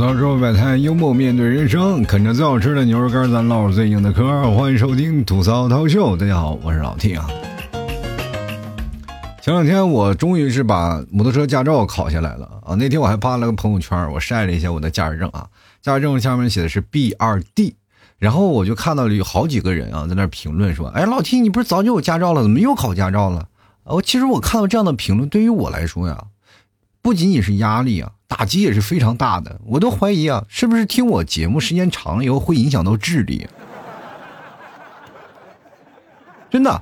吐槽之后摆摊，幽默面对人生，啃着最好吃的牛肉干，咱唠着最硬的嗑。欢迎收听吐槽涛秀，大家好，我是老 T 啊。前两天我终于是把摩托车驾照考下来了啊！那天我还发了个朋友圈，我晒了一下我的驾驶证啊，驾驶证下面写的是 B 二 D，然后我就看到了有好几个人啊在那评论说：“哎，老 T，你不是早就有驾照了，怎么又考驾照了？”我其实我看到这样的评论，对于我来说呀，不仅仅是压力啊。打击也是非常大的，我都怀疑啊，是不是听我节目时间长了以后会影响到智力？真的，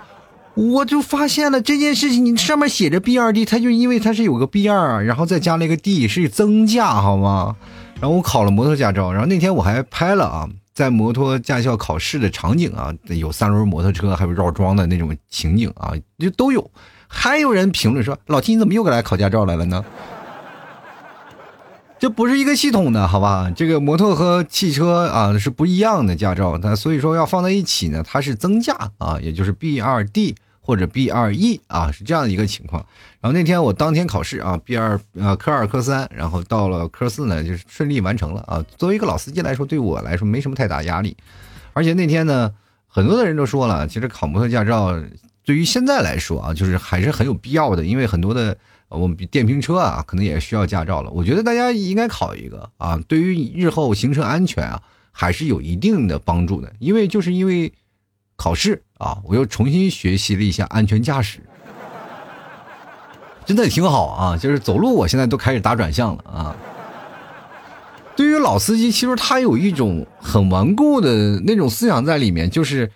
我就发现了这件事情，你上面写着 B 二 D，它就因为它是有个 B 二，然后再加了一个 D，是增驾，好吗？然后我考了摩托驾照，然后那天我还拍了啊，在摩托驾校考试的场景啊，有三轮摩托车，还有绕桩的那种情景啊，就都有。还有人评论说：“老七，你怎么又来考驾照来了呢？”这不是一个系统的，好吧？这个摩托和汽车啊是不一样的驾照，它所以说要放在一起呢，它是增驾啊，也就是 B 二 D 或者 B 二 E 啊，是这样的一个情况。然后那天我当天考试啊，B 二呃科二科三，然后到了科四呢，就是顺利完成了啊。作为一个老司机来说，对我来说没什么太大压力。而且那天呢，很多的人都说了，其实考摩托驾照对于现在来说啊，就是还是很有必要的，因为很多的。我们电瓶车啊，可能也需要驾照了。我觉得大家应该考一个啊，对于日后行车安全啊，还是有一定的帮助的。因为就是因为考试啊，我又重新学习了一下安全驾驶，真的挺好啊。就是走路，我现在都开始打转向了啊。对于老司机，其实他有一种很顽固的那种思想在里面，就是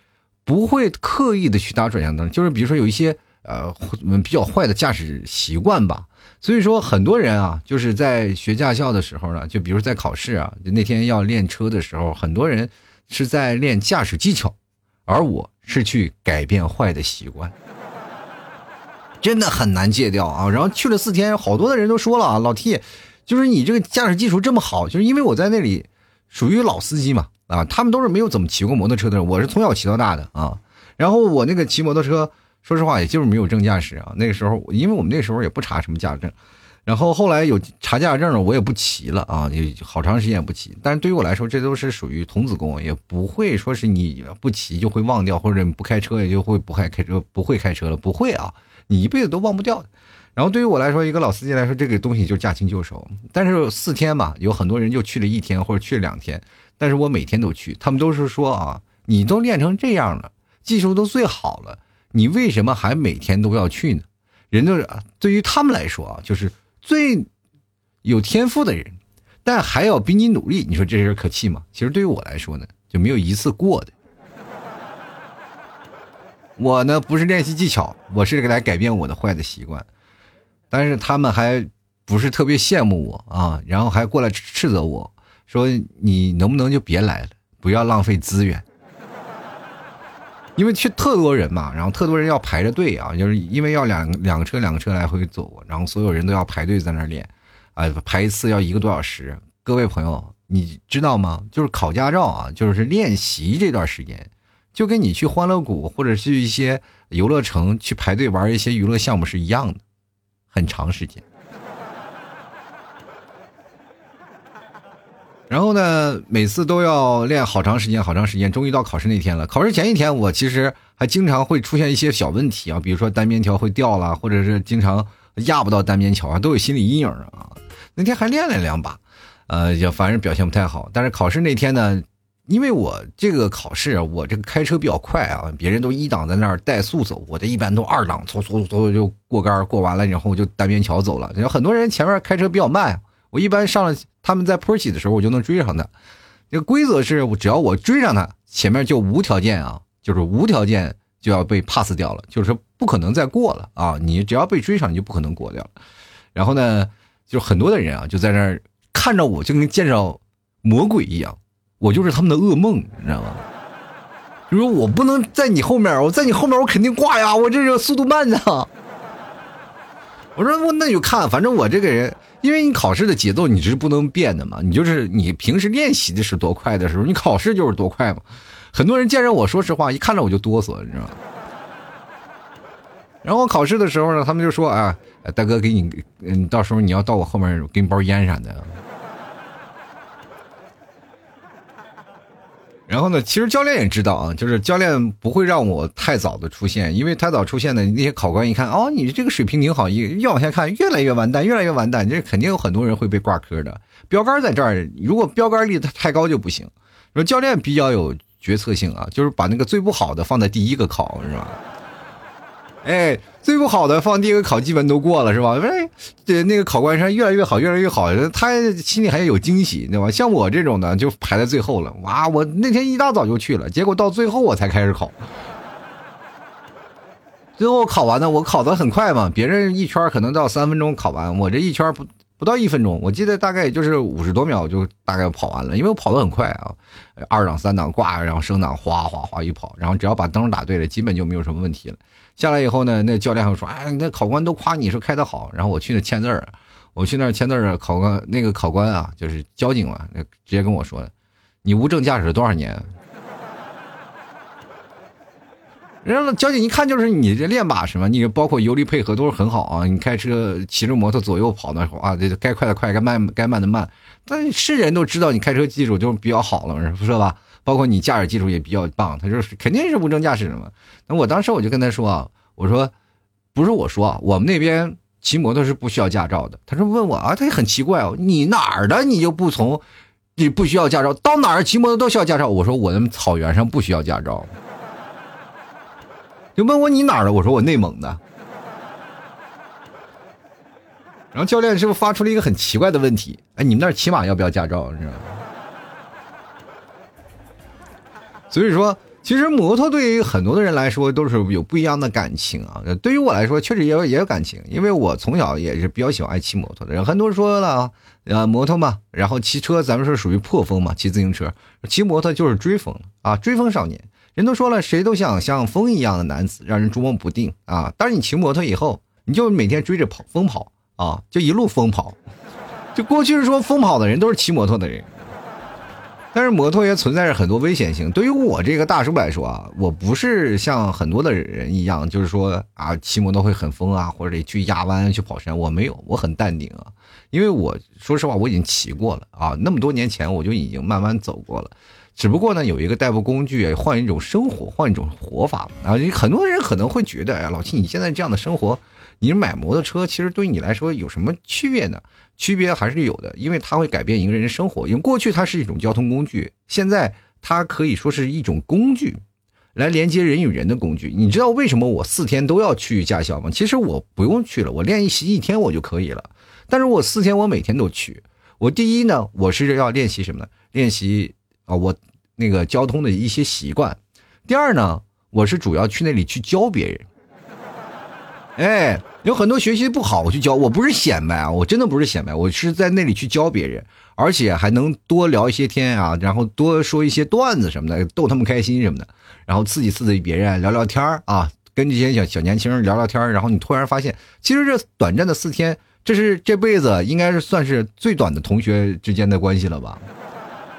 不会刻意的去打转向灯。就是比如说有一些。呃，比较坏的驾驶习惯吧，所以说很多人啊，就是在学驾校的时候呢，就比如在考试啊，就那天要练车的时候，很多人是在练驾驶技巧，而我是去改变坏的习惯，真的很难戒掉啊。然后去了四天，好多的人都说了啊，老 T，就是你这个驾驶技术这么好，就是因为我在那里属于老司机嘛，啊，他们都是没有怎么骑过摩托车的人，我是从小骑到大的啊，然后我那个骑摩托车。说实话，也就是没有证驾驶啊。那个时候，因为我们那时候也不查什么驾驶证，然后后来有查驾驶证了，我也不骑了啊，也好长时间也不骑。但是对于我来说，这都是属于童子功，也不会说是你不骑就会忘掉，或者你不开车也就会不会开车，不会开车了，不会啊，你一辈子都忘不掉。然后对于我来说，一个老司机来说，这个东西就驾轻就熟。但是四天嘛，有很多人就去了一天或者去了两天，但是我每天都去，他们都是说啊，你都练成这样了，技术都最好了。你为什么还每天都要去呢？人都是对于他们来说啊，就是最有天赋的人，但还要比你努力。你说这人可气吗？其实对于我来说呢，就没有一次过的。我呢不是练习技巧，我是来改变我的坏的习惯。但是他们还不是特别羡慕我啊，然后还过来斥责我说：“你能不能就别来了，不要浪费资源。”因为去特多人嘛，然后特多人要排着队啊，就是因为要两两个车两个车来回走，然后所有人都要排队在那练，啊，排一次要一个多小时。各位朋友，你知道吗？就是考驾照啊，就是练习这段时间，就跟你去欢乐谷或者是一些游乐城去排队玩一些娱乐项目是一样的，很长时间。然后呢，每次都要练好长时间，好长时间。终于到考试那天了。考试前一天，我其实还经常会出现一些小问题啊，比如说单边桥会掉了，或者是经常压不到单边桥啊，都有心理阴影啊。那天还练了两把，呃，也反正表现不太好。但是考试那天呢，因为我这个考试，我这个开车比较快啊，别人都一档在那儿怠速走，我这一般都二档，嗖嗖嗖就过杆过完了，然后就单边桥走了。有很多人前面开车比较慢。我一般上了，他们在坡起的时候，我就能追上他。这个规则是，只要我追上他，前面就无条件啊，就是无条件就要被 pass 掉了，就是说不可能再过了啊。你只要被追上，你就不可能过掉了。然后呢，就很多的人啊，就在那儿看着我，就跟见着魔鬼一样，我就是他们的噩梦，你知道吗？就说我不能在你后面，我在你后面，我肯定挂呀，我这个速度慢的。我说我那就看，反正我这个人，因为你考试的节奏你是不能变的嘛，你就是你平时练习的是多快的时候，你考试就是多快嘛。很多人见着我说实话，一看着我就哆嗦，你知道吗？然后我考试的时候呢，他们就说啊，大哥给你，嗯，到时候你要到我后面给你包烟啥的。然后呢，其实教练也知道啊，就是教练不会让我太早的出现，因为太早出现的那些考官一看，哦，你这个水平挺好，一越往下看越来越完蛋，越来越完蛋，这肯定有很多人会被挂科的。标杆在这儿，如果标杆立的太高就不行。说教练比较有决策性啊，就是把那个最不好的放在第一个考，是吧？哎，最不好的放第一个考，基本都过了，是吧？哎，对那个考官是越来越好，越来越好，他心里还有惊喜，对吧？像我这种的就排在最后了。哇，我那天一大早就去了，结果到最后我才开始考。最后考完呢，我考的很快嘛，别人一圈可能到三分钟考完，我这一圈不不到一分钟，我记得大概也就是五十多秒就大概跑完了，因为我跑的很快啊，二档三档挂，然后升档哗哗哗一跑，然后只要把灯打对了，基本就没有什么问题了。下来以后呢，那教练还说：“哎，那考官都夸你说开的好。”然后我去那签字儿，我去那签字儿，考官那个考官啊，就是交警嘛，直接跟我说的：“你无证驾驶多少年？”人家交警一看就是你这练把式嘛，你包括油离配合都是很好啊。你开车骑着摩托左右跑那会儿啊，这该快的快，该慢该慢的慢。但是人都知道你开车技术就比较好了，是吧？包括你驾驶技术也比较棒，他说肯定是无证驾驶的嘛。那我当时我就跟他说啊，我说不是我说，我们那边骑摩托是不需要驾照的。他说问我啊，他也很奇怪哦，你哪儿的你就不从，你不需要驾照，到哪儿骑摩托都需要驾照。我说我们草原上不需要驾照。就问我你哪儿的，我说我内蒙的。然后教练是不是发出了一个很奇怪的问题？哎，你们那儿骑马要不要驾照？是吧？所以说，其实摩托对于很多的人来说都是有不一样的感情啊。对于我来说，确实也有也有感情，因为我从小也是比较喜欢骑摩托的人。很多人说了啊，摩托嘛，然后骑车咱们是属于破风嘛，骑自行车，骑摩托就是追风啊，追风少年。人都说了，谁都想像风一样的男子，让人捉摸不定啊。但是你骑摩托以后，你就每天追着跑，疯跑啊，就一路疯跑。就过去是说疯跑的人都是骑摩托的人。但是摩托也存在着很多危险性。对于我这个大叔来说啊，我不是像很多的人一样，就是说啊，骑摩托会很疯啊，或者去压弯、去跑山。我没有，我很淡定啊，因为我说实话，我已经骑过了啊，那么多年前我就已经慢慢走过了。只不过呢，有一个代步工具，换一种生活，换一种活法啊。很多人可能会觉得，哎，老七，你现在这样的生活，你买摩托车，其实对你来说有什么区别呢？区别还是有的，因为它会改变一个人的生活。因为过去它是一种交通工具，现在它可以说是一种工具，来连接人与人的工具。你知道为什么我四天都要去驾校吗？其实我不用去了，我练习一天我就可以了。但是我四天我每天都去。我第一呢，我是要练习什么呢？练习啊，我那个交通的一些习惯。第二呢，我是主要去那里去教别人。哎，有很多学习不好，我去教，我不是显摆啊，我真的不是显摆，我是在那里去教别人，而且还能多聊一些天啊，然后多说一些段子什么的，逗他们开心什么的，然后刺激刺激别人，聊聊天啊，跟这些小小年轻人聊聊天然后你突然发现，其实这短暂的四天，这是这辈子应该是算是最短的同学之间的关系了吧，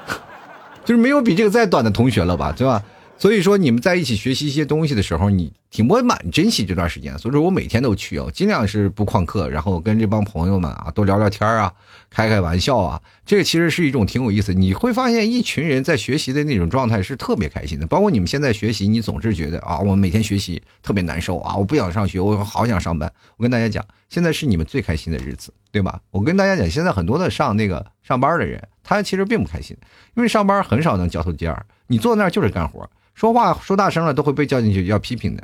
就是没有比这个再短的同学了吧，对吧？所以说，你们在一起学习一些东西的时候，你挺不蛮珍惜这段时间。所以说我每天都去哦，尽量是不旷课，然后跟这帮朋友们啊多聊聊天啊，开开玩笑啊。这个其实是一种挺有意思。你会发现，一群人在学习的那种状态是特别开心的。包括你们现在学习，你总是觉得啊，我每天学习特别难受啊，我不想上学，我好想上班。我跟大家讲，现在是你们最开心的日子，对吧？我跟大家讲，现在很多的上那个上班的人，他其实并不开心，因为上班很少能交头接耳，你坐那儿就是干活。说话说大声了都会被叫进去要批评的。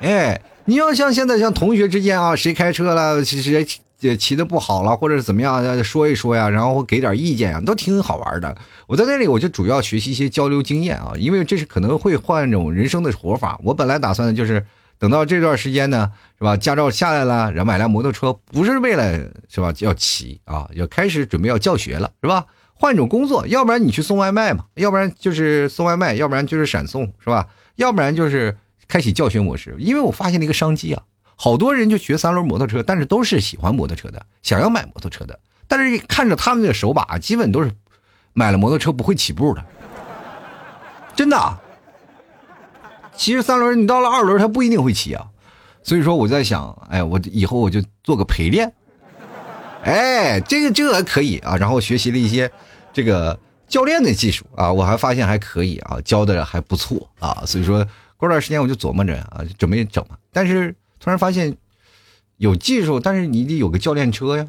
哎，你要像现在像同学之间啊，谁开车了，谁骑骑的不好了，或者是怎么样，说一说呀，然后给点意见啊，都挺好玩的。我在那里我就主要学习一些交流经验啊，因为这是可能会换一种人生的活法。我本来打算的就是等到这段时间呢，是吧？驾照下来了，然后买辆摩托车，不是为了是吧？要骑啊，要开始准备要教学了，是吧？换种工作，要不然你去送外卖嘛，要不然就是送外卖，要不然就是闪送，是吧？要不然就是开启教学模式。因为我发现了一个商机啊，好多人就学三轮摩托车，但是都是喜欢摩托车的，想要买摩托车的，但是看着他们的手把，基本都是买了摩托车不会起步的，真的。其实三轮，你到了二轮，他不一定会骑啊。所以说我在想，哎，我以后我就做个陪练，哎，这个这个可以啊。然后学习了一些。这个教练的技术啊，我还发现还可以啊，教的还不错啊，所以说过段时间我就琢磨着啊，准备整。但是突然发现有技术，但是你得有个教练车呀。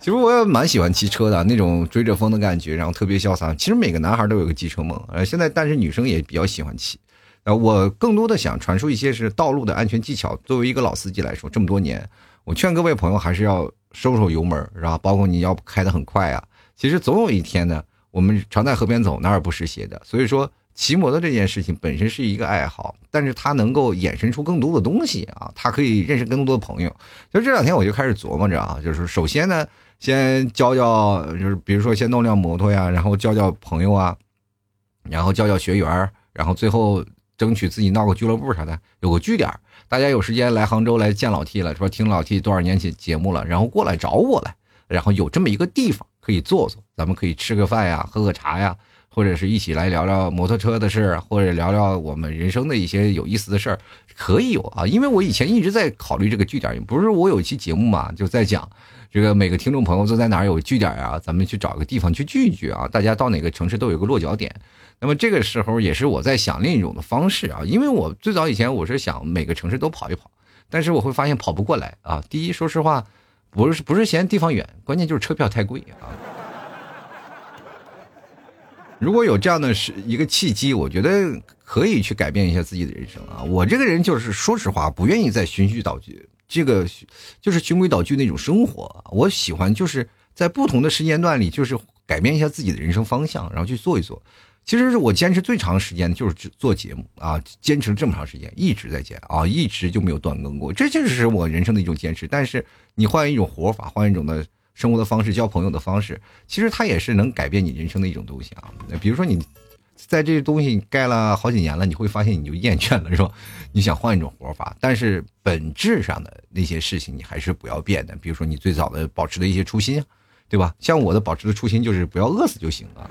其实我也蛮喜欢骑车的，那种追着风的感觉，然后特别潇洒。其实每个男孩都有个机车梦，呃，现在但是女生也比较喜欢骑。呃，我更多的想传输一些是道路的安全技巧。作为一个老司机来说，这么多年，我劝各位朋友还是要收收油门，然后包括你要开得很快啊。其实总有一天呢，我们常在河边走，哪儿不湿鞋的。所以说，骑摩托这件事情本身是一个爱好，但是它能够衍生出更多的东西啊，它可以认识更多的朋友。就这两天我就开始琢磨着啊，就是首先呢。先教教，就是比如说先弄辆摩托呀，然后教教朋友啊，然后教教学员然后最后争取自己闹个俱乐部啥的，有个据点大家有时间来杭州来见老 T 了，说听老 T 多少年节节目了，然后过来找我来，然后有这么一个地方可以坐坐，咱们可以吃个饭呀，喝个茶呀，或者是一起来聊聊摩托车的事，或者聊聊我们人生的一些有意思的事儿，可以有啊。因为我以前一直在考虑这个据点，不是我有一期节目嘛，就在讲。这个每个听众朋友都在哪儿有据点啊？咱们去找个地方去聚一聚啊！大家到哪个城市都有个落脚点。那么这个时候也是我在想另一种的方式啊，因为我最早以前我是想每个城市都跑一跑，但是我会发现跑不过来啊。第一，说实话，不是不是嫌地方远，关键就是车票太贵啊。如果有这样的是一个契机，我觉得可以去改变一下自己的人生啊。我这个人就是说实话，不愿意再循序蹈矩。这个就是循规蹈矩那种生活，我喜欢就是在不同的时间段里，就是改变一下自己的人生方向，然后去做一做。其实是我坚持最长时间的就是做节目啊，坚持了这么长时间，一直在坚啊，一直就没有断更过。这就是我人生的一种坚持。但是你换一种活法，换一种的生活的方式，交朋友的方式，其实它也是能改变你人生的一种东西啊。比如说你。在这东西你盖了好几年了，你会发现你就厌倦了，是吧？你想换一种活法，但是本质上的那些事情你还是不要变的。比如说你最早的保持的一些初心，对吧？像我的保持的初心就是不要饿死就行了。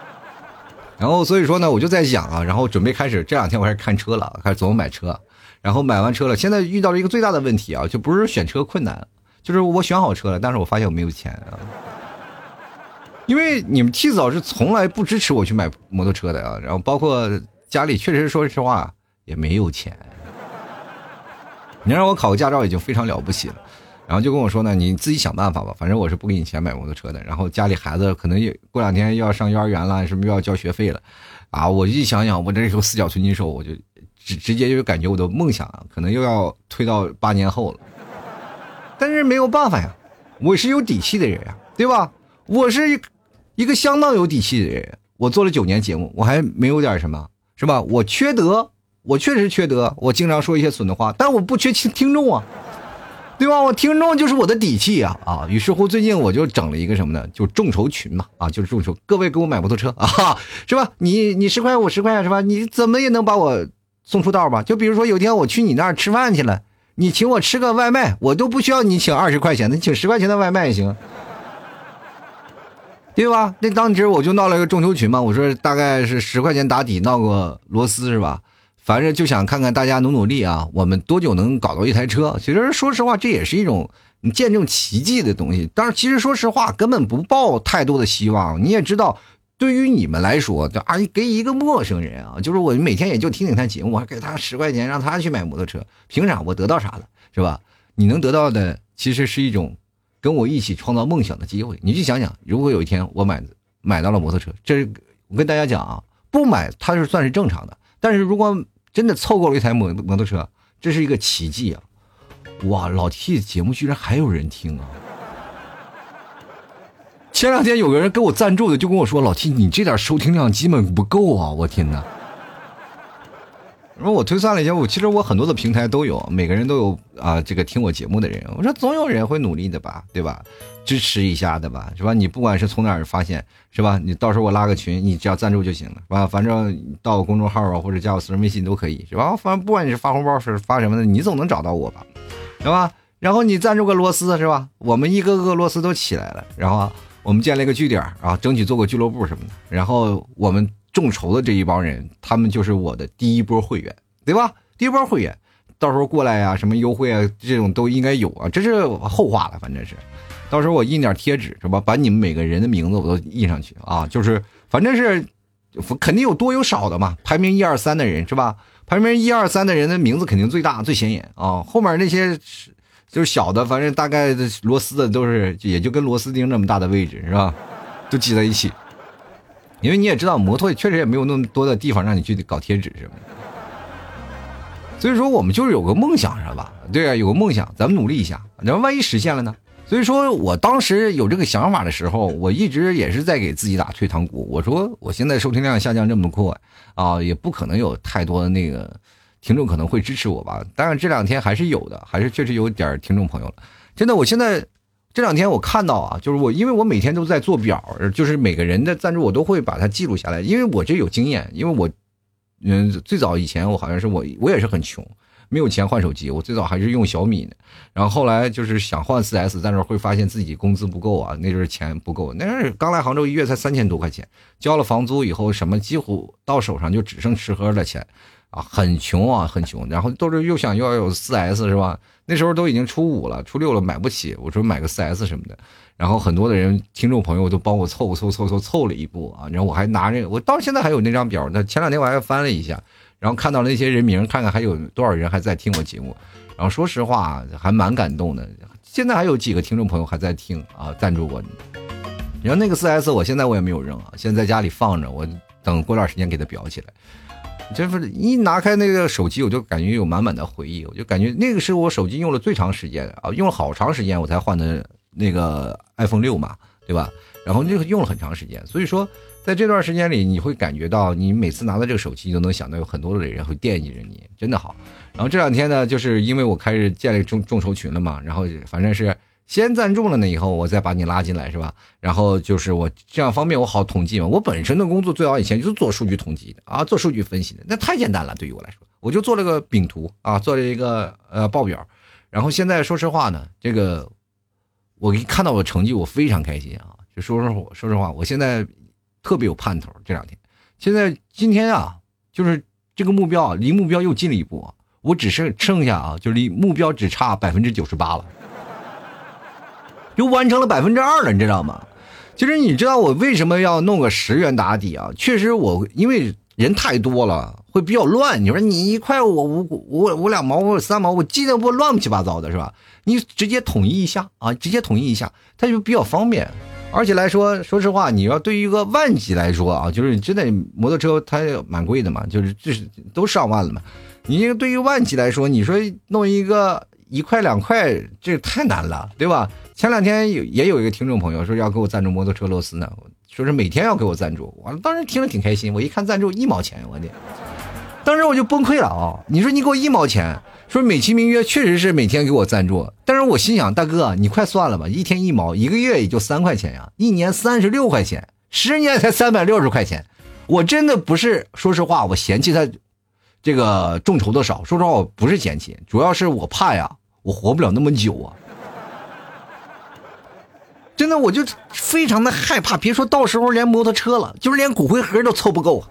然后所以说呢，我就在想啊，然后准备开始这两天我开始看车了，开始琢磨买车。然后买完车了，现在遇到了一个最大的问题啊，就不是选车困难，就是我选好车了，但是我发现我没有钱啊。因为你们 T 早是从来不支持我去买摩托车的啊，然后包括家里确实说实话也没有钱。你让我考个驾照已经非常了不起了，然后就跟我说呢，你自己想办法吧，反正我是不给你钱买摩托车的。然后家里孩子可能也过两天又要上幼儿园了，什么又要交学费了，啊，我一想想，我这时候四脚吞金兽，我就直直接就感觉我的梦想，可能又要推到八年后了。但是没有办法呀，我是有底气的人呀，对吧？我是。一个相当有底气的人，我做了九年节目，我还没有点什么，是吧？我缺德，我确实缺德，我经常说一些损的话，但我不缺听 听众啊，对吧？我听众就是我的底气啊啊！于是乎，最近我就整了一个什么呢？就众筹群嘛啊，就是众筹，各位给我买摩托车啊，是吧？你你十块，我十块，是吧？你怎么也能把我送出道吧？就比如说有一天我去你那儿吃饭去了，你请我吃个外卖，我都不需要你请二十块钱的，你请十块钱的外卖也行。对吧？那当时我就闹了一个众筹群嘛，我说大概是十块钱打底，闹个螺丝是吧？反正就想看看大家努努力啊，我们多久能搞到一台车？其实说实话，这也是一种你见证奇迹的东西。但是其实说实话，根本不抱太多的希望。你也知道，对于你们来说，啊，给一个陌生人啊，就是我每天也就听听他节目，我还给他十块钱让他去买摩托车，凭啥？我得到啥了？是吧？你能得到的其实是一种。跟我一起创造梦想的机会，你去想想，如果有一天我买买到了摩托车，这是我跟大家讲啊，不买它是算是正常的，但是如果真的凑够了一台摩摩托车，这是一个奇迹啊！哇，老 T 节目居然还有人听啊！前两天有个人给我赞助的，就跟我说：“老 T，你这点收听量基本不够啊！”我天哪！然后我推算了一下，我其实我很多的平台都有，每个人都有啊，这个听我节目的人，我说总有人会努力的吧，对吧？支持一下的吧，是吧？你不管是从哪儿发现，是吧？你到时候我拉个群，你只要赞助就行了，是吧？反正到我公众号啊，或者加我私人微信都可以，是吧？反正不管你是发红包是发什么的，你总能找到我吧，是吧？然后你赞助个螺丝，是吧？我们一个个螺丝都起来了，然后我们建了一个据点啊，争取做个俱乐部什么的，然后我们。众筹的这一帮人，他们就是我的第一波会员，对吧？第一波会员，到时候过来呀，什么优惠啊，这种都应该有啊，这是后话了，反正是，到时候我印点贴纸是吧，把你们每个人的名字我都印上去啊，就是反正是肯定有多有少的嘛，排名一二三的人是吧？排名一二三的人的名字肯定最大最显眼啊，后面那些就是小的，反正大概螺丝的都是也就跟螺丝钉那么大的位置是吧？都挤在一起，因为你也知道，摩托确实也没有那么多的地方让你去搞贴纸什么的。所以说，我们就是有个梦想，是吧？对啊，有个梦想，咱们努力一下，然后万一实现了呢？所以说我当时有这个想法的时候，我一直也是在给自己打退堂鼓。我说，我现在收听量下降这么快啊，也不可能有太多的那个听众可能会支持我吧。当然这两天还是有的，还是确实有点听众朋友了。真的，我现在这两天我看到啊，就是我因为我每天都在做表，就是每个人的赞助我都会把它记录下来，因为我这有经验，因为我。嗯，最早以前我好像是我我也是很穷，没有钱换手机。我最早还是用小米的，然后后来就是想换四 S，但是会发现自己工资不够啊，那阵儿钱不够。那是刚来杭州，一月才三千多块钱，交了房租以后，什么几乎到手上就只剩吃喝的钱，啊，很穷啊，很穷。然后都是又想要有四 S 是吧？那时候都已经初五了，初六了买不起，我说买个四 S 什么的。然后很多的人听众朋友都帮我凑凑凑凑凑了一步啊，然后我还拿着，我到现在还有那张表。那前两天我还翻了一下，然后看到了那些人名，看看还有多少人还在听我节目。然后说实话，还蛮感动的。现在还有几个听众朋友还在听啊，赞助我。然后那个四 S，我现在我也没有扔啊，现在在家里放着，我等过段时间给它裱起来。就是一拿开那个手机，我就感觉有满满的回忆，我就感觉那个是我手机用了最长时间啊，用了好长时间我才换的。那个 iPhone 六嘛，对吧？然后那个用了很长时间，所以说在这段时间里，你会感觉到你每次拿到这个手机，都能想到有很多的人会惦记着你，真的好。然后这两天呢，就是因为我开始建立众众筹群了嘛，然后反正是先赞助了呢，以后我再把你拉进来，是吧？然后就是我这样方便我好统计嘛。我本身的工作最早以前就是做数据统计的啊，做数据分析的，那太简单了，对于我来说，我就做了个饼图啊，做了一个呃报表。然后现在说实话呢，这个。我一看到我成绩，我非常开心啊！就说实话，说实话，我现在特别有盼头。这两天，现在今天啊，就是这个目标，离目标又近了一步。我只剩剩下啊，就离目标只差百分之九十八了，又完成了百分之二了，你知道吗？其实你知道我为什么要弄个十元打底啊？确实，我因为人太多了，会比较乱。你说你一块我五我我两毛，我三毛，我记得不乱七八糟的，是吧？你直接统一一下啊，直接统一一下，它就比较方便。而且来说，说实话，你要对于一个万级来说啊，就是真的摩托车它蛮贵的嘛，就是这是都上万了嘛。你这个对于万级来说，你说弄一个一块两块，这太难了，对吧？前两天有也有一个听众朋友说要给我赞助摩托车螺丝呢，说是每天要给我赞助，我当时听着挺开心。我一看赞助一毛钱，我的，当时我就崩溃了啊！你说你给我一毛钱。说美其名曰确实是每天给我赞助，但是我心想，大哥你快算了吧，一天一毛，一个月也就三块钱呀，一年三十六块钱，十年才三百六十块钱，我真的不是，说实话，我嫌弃他这个众筹的少，说实话我不是嫌弃，主要是我怕呀，我活不了那么久啊，真的我就非常的害怕，别说到时候连摩托车了，就是连骨灰盒都凑不够。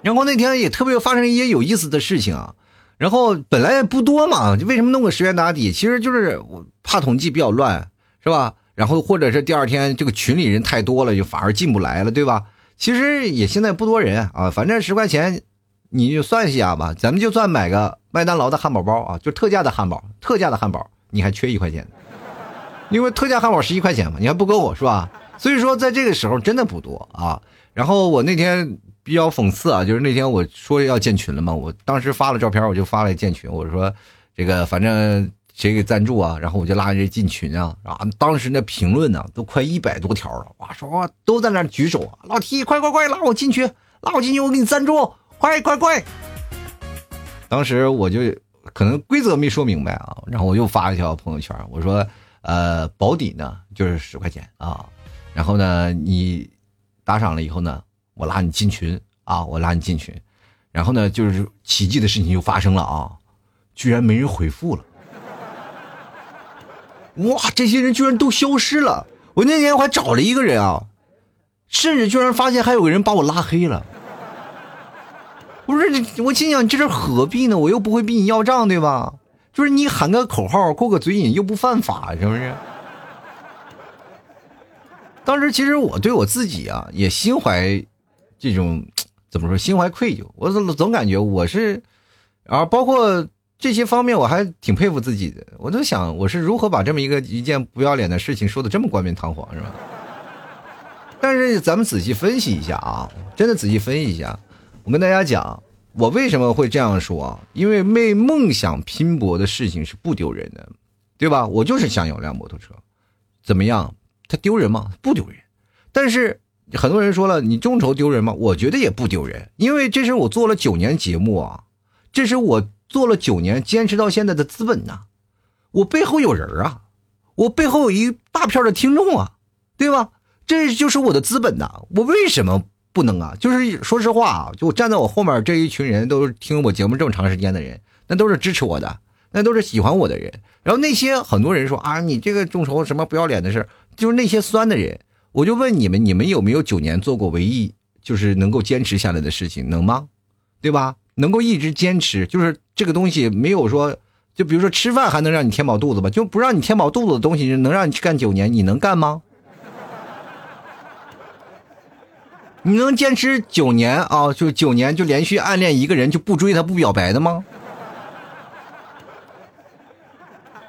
然后那天也特别发生一些有意思的事情啊，然后本来也不多嘛，就为什么弄个十元打底？其实就是我怕统计比较乱，是吧？然后或者是第二天这个群里人太多了，就反而进不来了，对吧？其实也现在不多人啊，反正十块钱，你就算一下吧，咱们就算买个麦当劳的汉堡包啊，就特价的汉堡，特价的汉堡，你还缺一块钱，因为特价汉堡十一块钱嘛，你还不够我是吧？所以说在这个时候真的不多啊。然后我那天。比较讽刺啊，就是那天我说要建群了嘛，我当时发了照片，我就发了建群，我说这个反正谁给赞助啊，然后我就拉人进群啊，啊，当时那评论呢都快一百多条了，哇，说哇都在那举手，老 T 快快快拉我进去，拉我进去，我给你赞助，快快快！当时我就可能规则没说明白啊，然后我又发了一条朋友圈，我说呃保底呢就是十块钱啊，然后呢你打赏了以后呢。我拉你进群啊！我拉你进群，然后呢，就是奇迹的事情就发生了啊！居然没人回复了！哇，这些人居然都消失了！我那天我还找了一个人啊，甚至居然发现还有个人把我拉黑了。不是你，我心想这是何必呢？我又不会逼你要账，对吧？就是你喊个口号，过个嘴瘾，又不犯法，是不是？当时其实我对我自己啊，也心怀这种怎么说，心怀愧疚。我总总感觉我是，啊包括这些方面，我还挺佩服自己的。我都想，我是如何把这么一个一件不要脸的事情说的这么冠冕堂皇，是吧？但是咱们仔细分析一下啊，真的仔细分析一下，我跟大家讲，我为什么会这样说？因为为梦想拼搏的事情是不丢人的，对吧？我就是想有辆摩托车，怎么样？它丢人吗？不丢人。但是很多人说了，你众筹丢人吗？我觉得也不丢人，因为这是我做了九年节目啊，这是我做了九年坚持到现在的资本呐。我背后有人啊，我背后有一大片的听众啊，对吧？这就是我的资本呐。我为什么不能啊？就是说实话啊，就站在我后面这一群人，都是听我节目这么长时间的人，那都是支持我的，那都是喜欢我的人。然后那些很多人说啊，你这个众筹什么不要脸的事就是那些酸的人。我就问你们，你们有没有九年做过唯一就是能够坚持下来的事情，能吗？对吧？能够一直坚持，就是这个东西没有说，就比如说吃饭还能让你填饱肚子吧？就不让你填饱肚子的东西，能让你去干九年，你能干吗？你能坚持九年啊？就九年就连续暗恋一个人就不追他不表白的吗？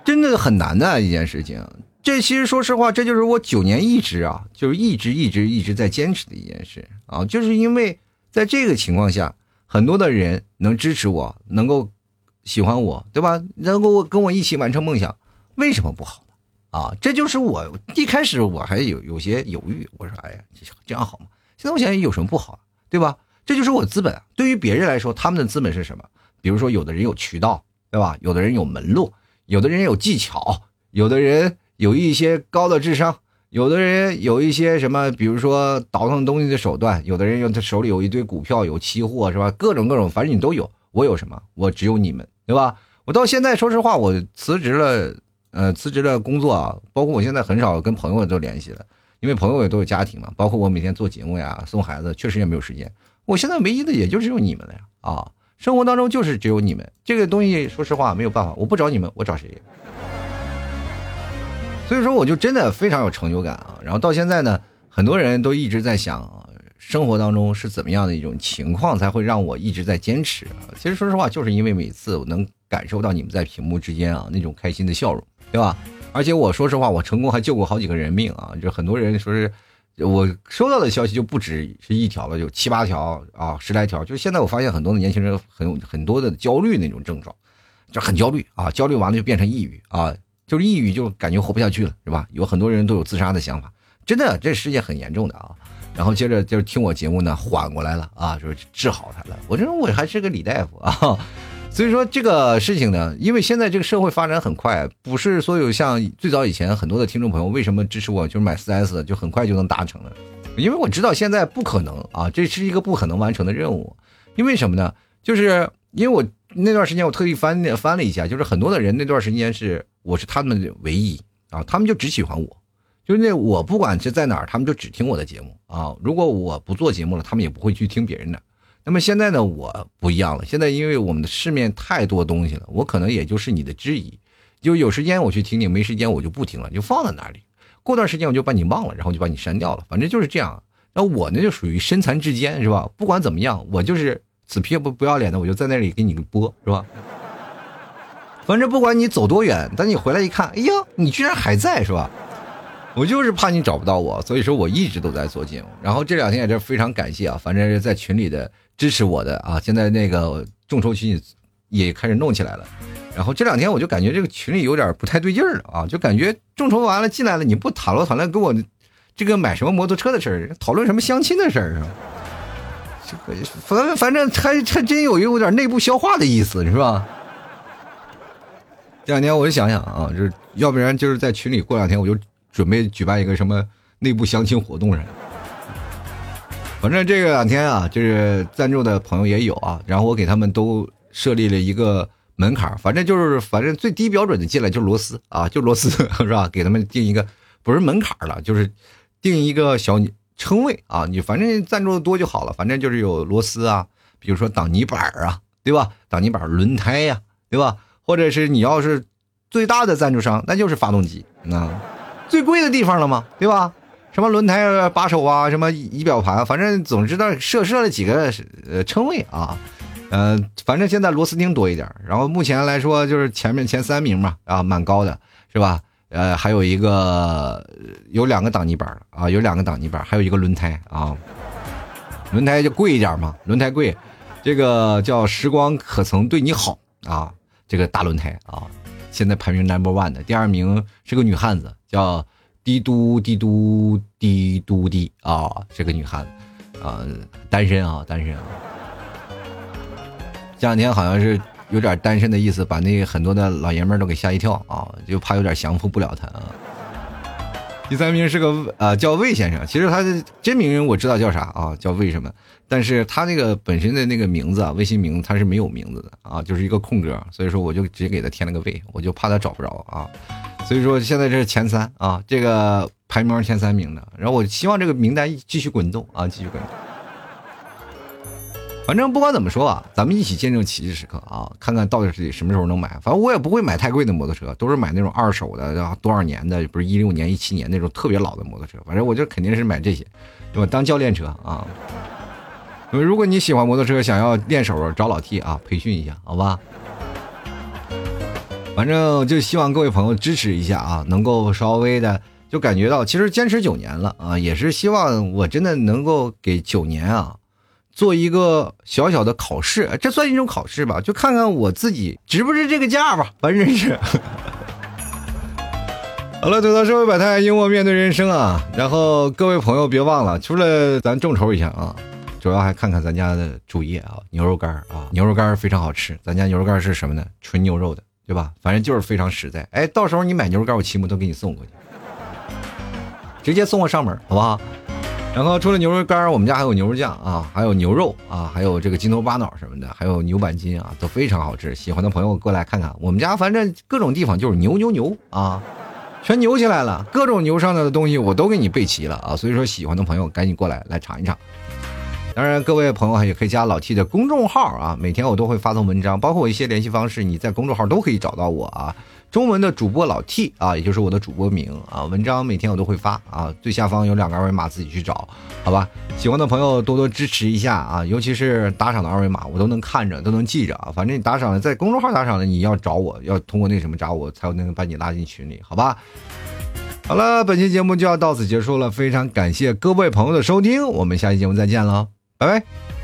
真的很难的一件事情。这其实说实话，这就是我九年一直啊，就是一直一直一直在坚持的一件事啊，就是因为在这个情况下，很多的人能支持我，能够喜欢我，对吧？能够跟我一起完成梦想，为什么不好呢？啊，这就是我一开始我还有有些犹豫，我说，哎呀，这样好吗？现在我想有什么不好，对吧？这就是我资本。对于别人来说，他们的资本是什么？比如说，有的人有渠道，对吧？有的人有门路，有的人有技巧，有的人。有一些高的智商，有的人有一些什么，比如说倒腾东西的手段，有的人用他手里有一堆股票，有期货，是吧？各种各种，反正你都有。我有什么？我只有你们，对吧？我到现在说实话，我辞职了，呃，辞职了工作啊，包括我现在很少跟朋友都联系了，因为朋友也都有家庭嘛。包括我每天做节目呀，送孩子，确实也没有时间。我现在唯一的也就只有你们了呀，啊，生活当中就是只有你们。这个东西说实话没有办法，我不找你们，我找谁？所以说，我就真的非常有成就感啊！然后到现在呢，很多人都一直在想，生活当中是怎么样的一种情况才会让我一直在坚持？其实说实话，就是因为每次我能感受到你们在屏幕之间啊那种开心的笑容，对吧？而且我说实话，我成功还救过好几个人命啊！就很多人说是，我收到的消息就不止是一条了，有七八条啊，十来条。就现在我发现很多的年轻人很很多的焦虑那种症状，就很焦虑啊，焦虑完了就变成抑郁啊。就是抑郁，就感觉活不下去了，是吧？有很多人都有自杀的想法，真的，这世界很严重的啊。然后接着就是听我节目呢，缓过来了啊，就是治好他了。我认为我还是个李大夫啊。所以说这个事情呢，因为现在这个社会发展很快，不是所有像最早以前很多的听众朋友为什么支持我，就是买四 S 就很快就能达成了，因为我知道现在不可能啊，这是一个不可能完成的任务。因为什么呢？就是因为我那段时间我特意翻翻了一下，就是很多的人那段时间是。我是他们的唯一啊，他们就只喜欢我，就是那我不管是在哪儿，他们就只听我的节目啊。如果我不做节目了，他们也不会去听别人的。那么现在呢，我不一样了。现在因为我们的市面太多东西了，我可能也就是你的质疑，就有时间我去听听，没时间我就不听了，就放在那里。过段时间我就把你忘了，然后就把你删掉了。反正就是这样。那我呢就属于身残志坚，是吧？不管怎么样，我就是死皮不不要脸的，我就在那里给你播，是吧？反正不管你走多远，等你回来一看，哎呀，你居然还在是吧？我就是怕你找不到我，所以说我一直都在做节目。然后这两天也是非常感谢啊，反正是在群里的支持我的啊，现在那个众筹群也开始弄起来了。然后这两天我就感觉这个群里有点不太对劲儿了啊，就感觉众筹完了进来了，你不讨论讨论跟我这个买什么摩托车的事儿，讨论什么相亲的事儿啊？这个反反正还还真有有点内部消化的意思，是吧？这两天我就想想啊，就是要不然就是在群里过两天我就准备举办一个什么内部相亲活动什么。反正这个两天啊，就是赞助的朋友也有啊，然后我给他们都设立了一个门槛，反正就是反正最低标准的进来就是螺丝啊，就螺丝是吧？给他们定一个不是门槛了，就是定一个小称谓啊，你反正赞助的多就好了，反正就是有螺丝啊，比如说挡泥板啊，对吧？挡泥板、轮胎呀，对吧？或者是你要是最大的赞助商，那就是发动机，那最贵的地方了嘛，对吧？什么轮胎把手啊，什么仪表盘，反正总知道设设了几个呃称谓啊。呃，反正现在螺丝钉多一点，然后目前来说就是前面前三名嘛，啊，蛮高的，是吧？呃，还有一个有两个挡泥板啊，有两个挡泥板，还有一个轮胎啊，轮胎就贵一点嘛，轮胎贵，这个叫时光可曾对你好啊，这个大轮胎啊，现在排名 number one 的，第二名是个女汉子，叫滴嘟滴嘟滴嘟滴啊，这个女汉子啊，单身啊，单身啊。这两天好像是有点单身的意思，把那很多的老爷们都给吓一跳啊，就怕有点降服不了他啊。第三名是个呃叫魏先生，其实他的真名我知道叫啥啊，叫魏什么，但是他那个本身的那个名字啊，微信名他是没有名字的啊，就是一个空格，所以说我就直接给他添了个魏，我就怕他找不着啊。所以说现在这是前三啊，这个排名前三名的，然后我希望这个名单继续滚动啊，继续滚动。反正不管怎么说啊，咱们一起见证奇迹时刻啊！看看到底是什么时候能买。反正我也不会买太贵的摩托车，都是买那种二手的，多少年的，不是一六年、一七年那种特别老的摩托车。反正我就肯定是买这些，对吧？当教练车啊。如果你喜欢摩托车，想要练手，找老 T 啊，培训一下，好吧？反正就希望各位朋友支持一下啊，能够稍微的就感觉到，其实坚持九年了啊，也是希望我真的能够给九年啊。做一个小小的考试，这算一种考试吧？就看看我自己值不值这个价吧。反正是。好了，走到社会百态，幽默面对人生啊！然后各位朋友别忘了，除了咱众筹一下啊，主要还看看咱家的主页啊，牛肉干啊，牛肉干非常好吃。咱家牛肉干是什么呢？纯牛肉的，对吧？反正就是非常实在。哎，到时候你买牛肉干，我骑摩托给你送过去，直接送我上门，好不好？然后除了牛肉干我们家还有牛肉酱啊，还有牛肉啊，还有这个筋头巴脑什么的，还有牛板筋啊，都非常好吃。喜欢的朋友过来看看，我们家反正各种地方就是牛牛牛啊，全牛起来了，各种牛上的东西我都给你备齐了啊。所以说喜欢的朋友赶紧过来来尝一尝。当然，各位朋友也可以加老 T 的公众号啊，每天我都会发送文章，包括我一些联系方式，你在公众号都可以找到我啊。中文的主播老 T 啊，也就是我的主播名啊，文章每天我都会发啊，最下方有两个二维码，自己去找，好吧？喜欢的朋友多多支持一下啊，尤其是打赏的二维码，我都能看着，都能记着啊。反正你打赏在公众号打赏的，你要找我，要通过那什么找我，才能把你拉进群里，好吧？好了，本期节目就要到此结束了，非常感谢各位朋友的收听，我们下期节目再见了，拜拜。